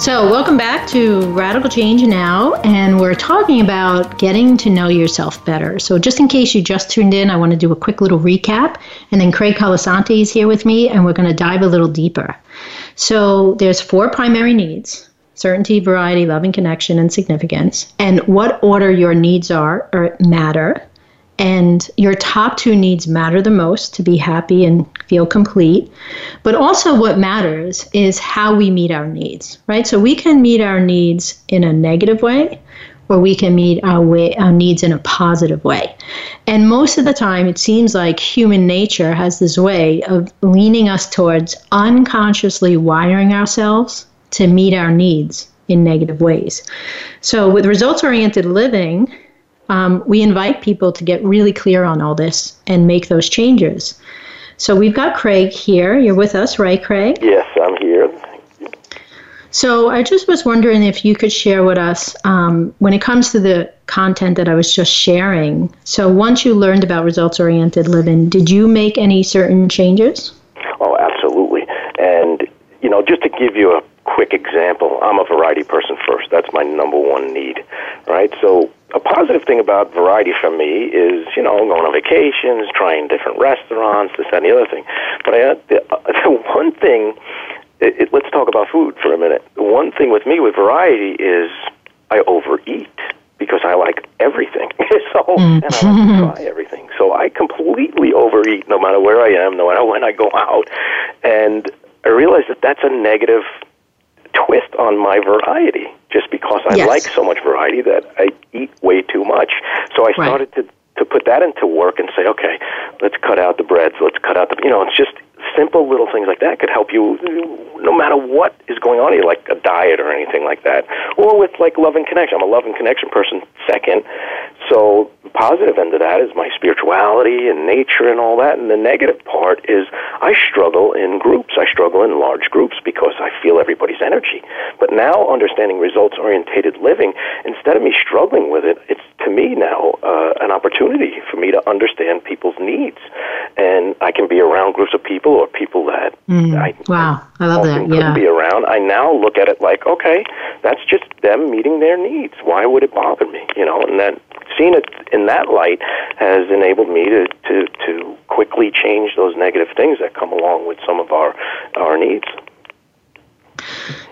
So, welcome back to Radical Change Now, and we're talking about getting to know yourself better. So, just in case you just tuned in, I want to do a quick little recap, and then Craig Colasanti is here with me, and we're going to dive a little deeper. So, there's four primary needs certainty, variety, loving connection, and significance. And what order your needs are or matter. And your top two needs matter the most to be happy and feel complete. But also, what matters is how we meet our needs, right? So, we can meet our needs in a negative way, or we can meet our, way, our needs in a positive way. And most of the time, it seems like human nature has this way of leaning us towards unconsciously wiring ourselves to meet our needs in negative ways. So, with results oriented living, um, we invite people to get really clear on all this and make those changes. So, we've got Craig here. You're with us, right, Craig? Yes, I'm here. So, I just was wondering if you could share with us um, when it comes to the content that I was just sharing. So, once you learned about results oriented living, did you make any certain changes? Oh, absolutely. And you know, just to give you a quick example, I'm a variety person first. That's my number one need, right? So a positive thing about variety for me is, you know, going on vacations, trying different restaurants, this, that, and the other thing. But I, the, the one thing, it, it, let's talk about food for a minute. One thing with me with variety is I overeat because I like everything. so and I like to mm-hmm. try everything. So I completely overeat no matter where I am, no matter when I go out. And I realize that that's a negative twist on my variety just because I yes. like so much variety that I eat way too much. So I started right. to to put that into work and say, okay, let's cut out the breads, let's cut out the you know, it's just simple little things like that could help you no matter what is going on here, like a diet or anything like that. Or with like love and connection. I'm a love and connection person second. So the positive end of that is my spirituality and nature and all that. And the negative part is I struggle in groups. I struggle in large groups because I feel everybody's energy. But now understanding results orientated living, instead of me struggling with it, it's to me now uh, an opportunity for me to understand people's needs. And I can be around groups of people or people that mm. I, wow, I love that. Yeah, be around. I now look at it like, okay, that's just them meeting their needs. Why would it bother me? You know, and then seeing it in that light has enabled me to to to quickly change those negative things that come along with some of our our needs.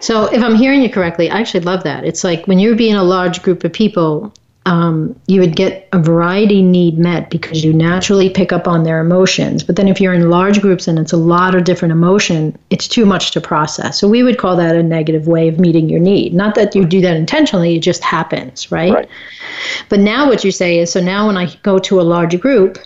So, if I'm hearing you correctly, I actually love that. It's like when you're being a large group of people, um, you would get a variety need met because you naturally pick up on their emotions. But then if you're in large groups and it's a lot of different emotion, it's too much to process. So we would call that a negative way of meeting your need. Not that you do that intentionally, it just happens, right? right. But now what you say is so now when I go to a large group,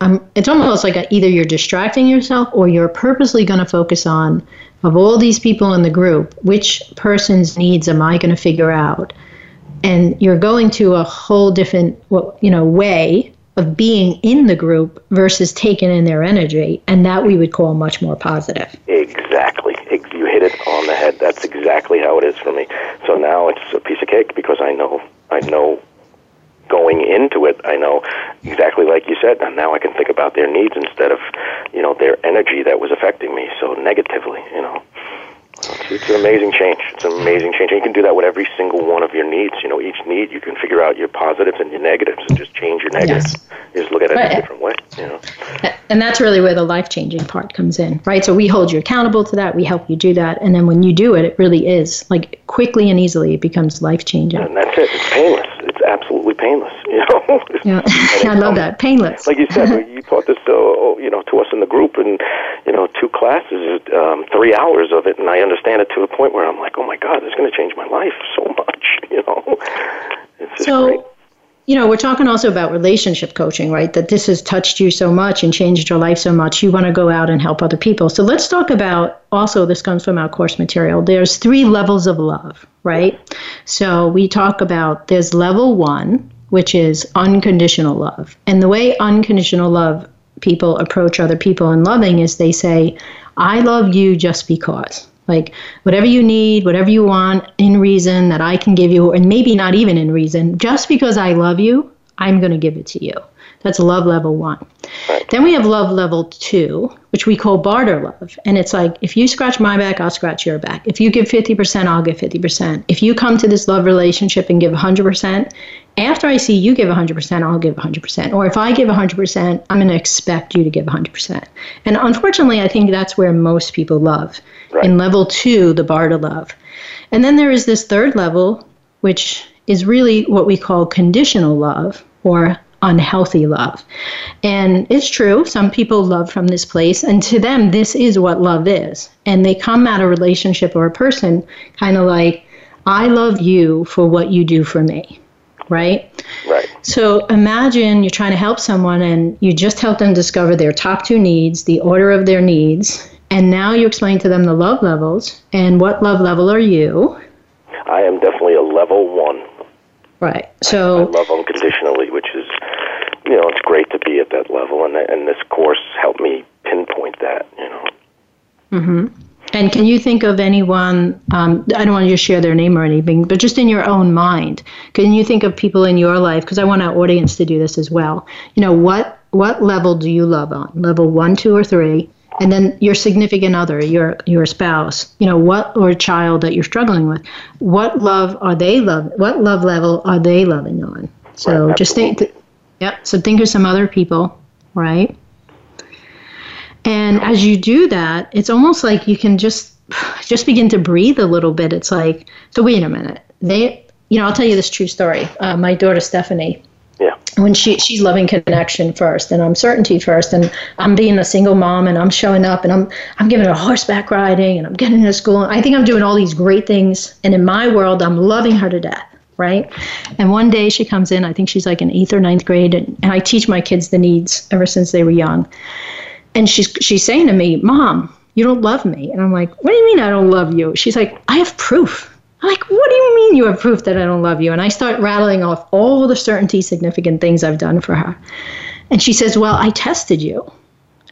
um, it's almost like a, either you're distracting yourself or you're purposely going to focus on of all these people in the group, which person's needs am I going to figure out? And you're going to a whole different you know way of being in the group versus taking in their energy and that we would call much more positive. Exactly. You hit it on the head. That's exactly how it is for me. So now it's a piece of cake because i know i know going into it i know exactly like you said and now i can think about their needs instead of you know their energy that was affecting me so negatively you know it's, an amazing change. It's an amazing change. And you can do that with every single one of your needs. You know, each need you can figure out your positives and your negatives and just change your negatives. Yes. You just look at it right. a different way. You know. And that's really where the life changing part comes in, right? So we hold you accountable to that. We help you do that, and then when you do it, it really is like quickly and easily it becomes life changing. And that's it. It's painless. It's absolutely painless. Yeah, I love that. Painless. Like you said, you taught this, uh, you know, to us in the group, and you know, two classes, um, three hours of it, and I understand it to a point where I'm like, oh my God, this is going to change my life so much. You know. so. Great you know, we're talking also about relationship coaching, right? That this has touched you so much and changed your life so much. You want to go out and help other people. So let's talk about also, this comes from our course material. There's three levels of love, right? So we talk about there's level one, which is unconditional love. And the way unconditional love people approach other people in loving is they say, I love you just because. Like whatever you need, whatever you want in reason that I can give you, and maybe not even in reason, just because I love you, I'm going to give it to you. That's love level one. Then we have love level two, which we call barter love. And it's like, if you scratch my back, I'll scratch your back. If you give 50%, I'll give 50%. If you come to this love relationship and give 100%, after I see you give 100%, I'll give 100%. Or if I give 100%, I'm going to expect you to give 100%. And unfortunately, I think that's where most people love. Right. In level two, the barter love. And then there is this third level, which is really what we call conditional love or unhealthy love. And it's true, some people love from this place, and to them, this is what love is. And they come at a relationship or a person kind of like, I love you for what you do for me. Right? Right. So imagine you're trying to help someone and you just help them discover their top two needs, the order of their needs, and now you explain to them the love levels. And what love level are you? I am definitely a level one. Right. So I love unconditionally, which is, you know, it's great to be at that level, and and this course helped me pinpoint that. You know. Mm-hmm. And can you think of anyone? Um, I don't want you to share their name or anything, but just in your own mind, can you think of people in your life? Because I want our audience to do this as well. You know, what what level do you love on? Level one, two, or three? And then your significant other, your your spouse, you know, what or child that you're struggling with, what love are they love? What love level are they loving on? So Right, just think. Th- yep. So think of some other people, right? And as you do that, it's almost like you can just just begin to breathe a little bit. It's like, so wait a minute. They, you know, I'll tell you this true story. Uh, my daughter Stephanie, Yeah. when she she's loving connection first and I'm certainty first and I'm being a single mom and I'm showing up and I'm I'm giving her horseback riding and I'm getting her to school. I think I'm doing all these great things and in my world I'm loving her to death. Right. And one day she comes in, I think she's like in eighth or ninth grade, and, and I teach my kids the needs ever since they were young. And she's she's saying to me, Mom, you don't love me. And I'm like, What do you mean I don't love you? She's like, I have proof. I'm like, what do you mean you have proof that I don't love you? And I start rattling off all the certainty significant things I've done for her. And she says, Well, I tested you.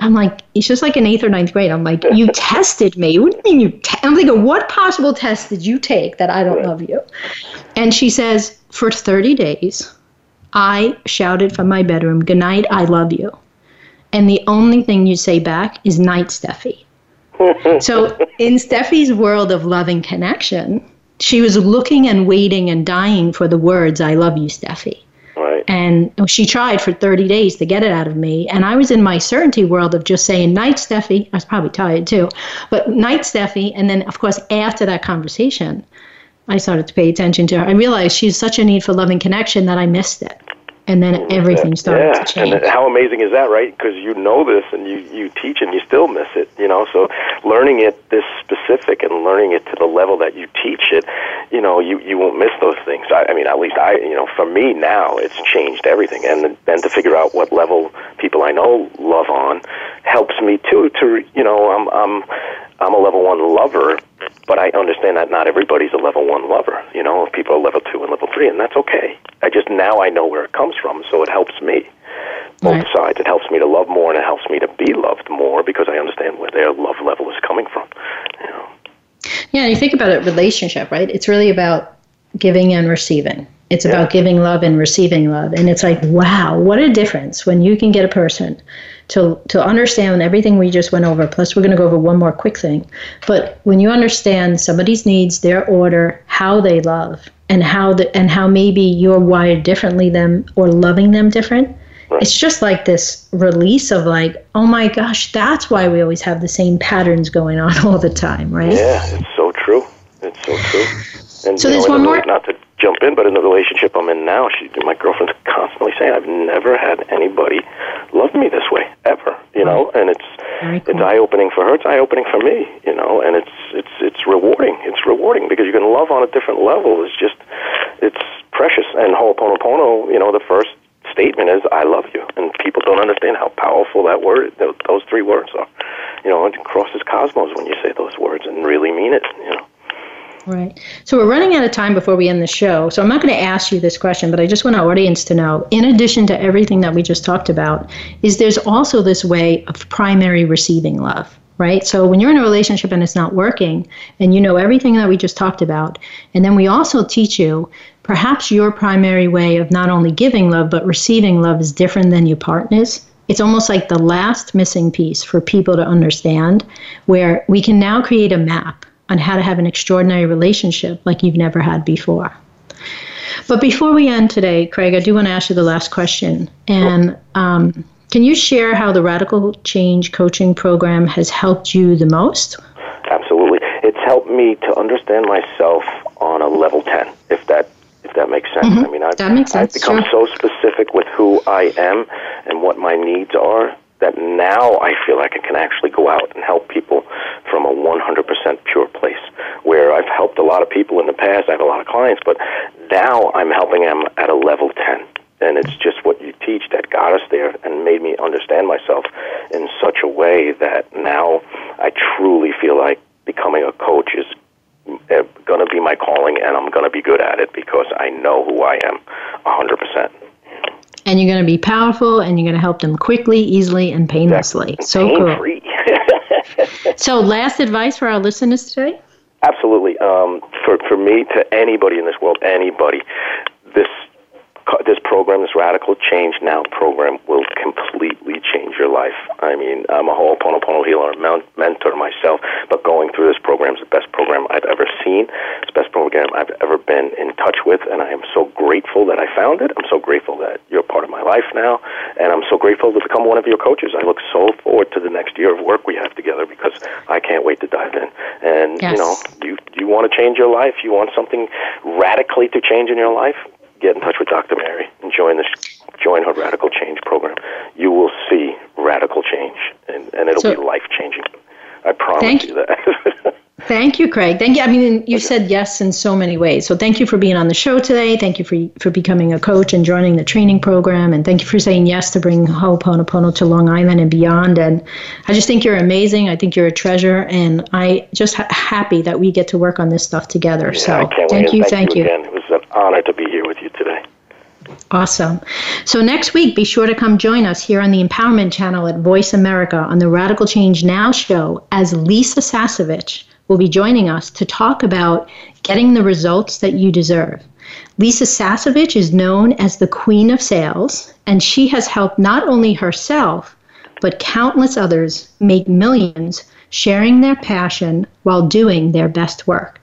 I'm like, it's just like in eighth or ninth grade. I'm like, you tested me. What do you mean you? Te-? I'm thinking, what possible test did you take that I don't love you? And she says, for 30 days, I shouted from my bedroom, "Good night, I love you," and the only thing you say back is "Night, Steffi." so in Steffi's world of loving connection, she was looking and waiting and dying for the words "I love you, Steffi." Right. And she tried for 30 days to get it out of me. And I was in my certainty world of just saying, Night, Steffi. I was probably tired too, but Night, Steffi. And then, of course, after that conversation, I started to pay attention to her. I realized she's such a need for loving connection that I missed it. And then mm, everything started yeah, to change. and how amazing is that, right? Because you know this and you you teach and you still miss it, you know. So learning it this specific and learning it to the level that you teach it, you know, you you won't miss those things. I, I mean, at least I, you know, for me now, it's changed everything. And then to figure out what level people I know love on helps me too. To you know, I'm I'm I'm a level one lover, but I understand that not everybody's a level one lover. You know, people are level two and level three, and that's okay. I just now I know where it comes from, so it helps me. Both Right. sides. It helps me to love more, and it helps me to be loved more because I understand where their love level is coming from. You know. Yeah, you think about it, relationship, right? It's really about giving and receiving. It's Yeah. about giving love and receiving love. And it's like, wow, what a difference when you can get a person to to understand everything we just went over. Plus we're gonna go over one more quick thing. But when you understand somebody's needs, their order, how they love, and how the and how maybe you're wired differently them or loving them different, it's just like this release of like, oh my gosh, that's why we always have the same patterns going on all the time, right? Yeah, it's so true. It's so true. And So you know, there's one more- Not to jump in, but in the relationship I'm in now, she, my girlfriend's constantly saying, "I've never had anybody love me this way ever." You know, and it's Very it's eye opening for her. It's eye opening for me. You know, and it's it's it's rewarding. It's rewarding because you can love on a different level. It's just it's precious. And Ho'oponopono, you know, the first statement is "I love you," and people don't understand how powerful that word, those three words are. You know, it crosses cosmos when you say those words and really mean it. You know. Right. So we're running out of time before we end the show. So I'm not going to ask you this question, but I just want our audience to know, in addition to everything that we just talked about, is there's also this way of primary receiving love, right? So when you're in a relationship and it's not working, and you know everything that we just talked about, and then we also teach you perhaps your primary way of not only giving love but receiving love is different than your partner's. It's almost like the last missing piece for people to understand, where we can now create a map on how to have an extraordinary relationship like you've never had before. But before we end today, Craig, I do want to ask you the last question. And um, can you share how the Radical Change Coaching Program has helped you the most? Absolutely, it's helped me to understand myself on a level ten. If that if that makes sense. I mean, I've, That makes I've become sure. so specific with who I am and what my needs are that now I feel like I can actually go out and help people from a 100% pure place. Where I've helped a lot of people in the past, I have a lot of clients, but now I'm helping them at a level 10. And it's just what you teach that got us there and made me understand myself in such a way that now I truly feel like becoming a coach is eh, going to be my calling and I'm going to be good at it because I know who I am 100%. And you're going to be powerful and you're going to help them quickly, easily, and painlessly. So Pain cool. So, last advice for our listeners today? Absolutely. Um, for for me, to anybody in this world, anybody, this this program this Radical Change Now program, will completely change your life. I mean, I'm a Ho'oponopono healer, mentor myself, but going through this program is the best program I've ever seen. It's the best program I've ever been in touch with, and I am so grateful that I found it. I'm so grateful that you're part of my life now, and I'm so grateful to become one of your coaches. I look so forward to the next year of work we have together because I can't wait to dive in. And yes. you know, you you want to change your life, you want something radically to change in your life, get in touch with Dr. Mary and join this join her radical change program. You will see radical change, and, and it'll so, be life changing. I promise you that. Thank you, Craig. Thank you. I mean, you said yes in so many ways. So thank you for being on the show today. Thank you for for becoming a coach and joining the training program. And thank you for saying yes to bring Ho'oponopono to Long Island and beyond. And I just think you're amazing. I think you're a treasure. And I just ha- happy that we get to work on this stuff together. Yeah, so thank you. Thank, you. Again. Honor to be here with you today. Awesome. So next week, be sure to come join us here on the Empowerment Channel at Voice America on the Radical Change Now show as Lisa Sasevich will be joining us to talk about getting the results that you deserve. Lisa Sasevich is known as the Queen of Sales, and she has helped not only herself, but countless others make millions sharing their passion while doing their best work.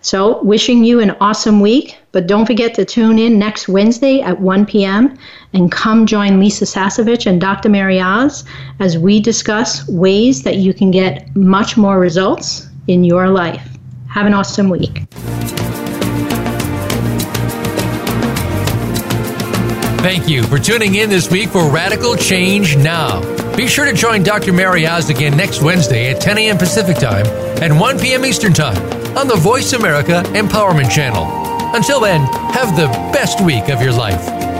So, wishing you an awesome week, but don't forget to tune in next Wednesday at 1 p.m. and come join Lisa Sasevich and Dr. Mary Oz as we discuss ways that you can get much more results in your life. Have an awesome week. Thank you for tuning in this week for Radical Change Now. Be sure to join Dr. Mary Oz again next Wednesday at 10 a.m. Pacific Time and 1 p.m. Eastern Time on the Voice America Empowerment Channel. Until then, have the best week of your life.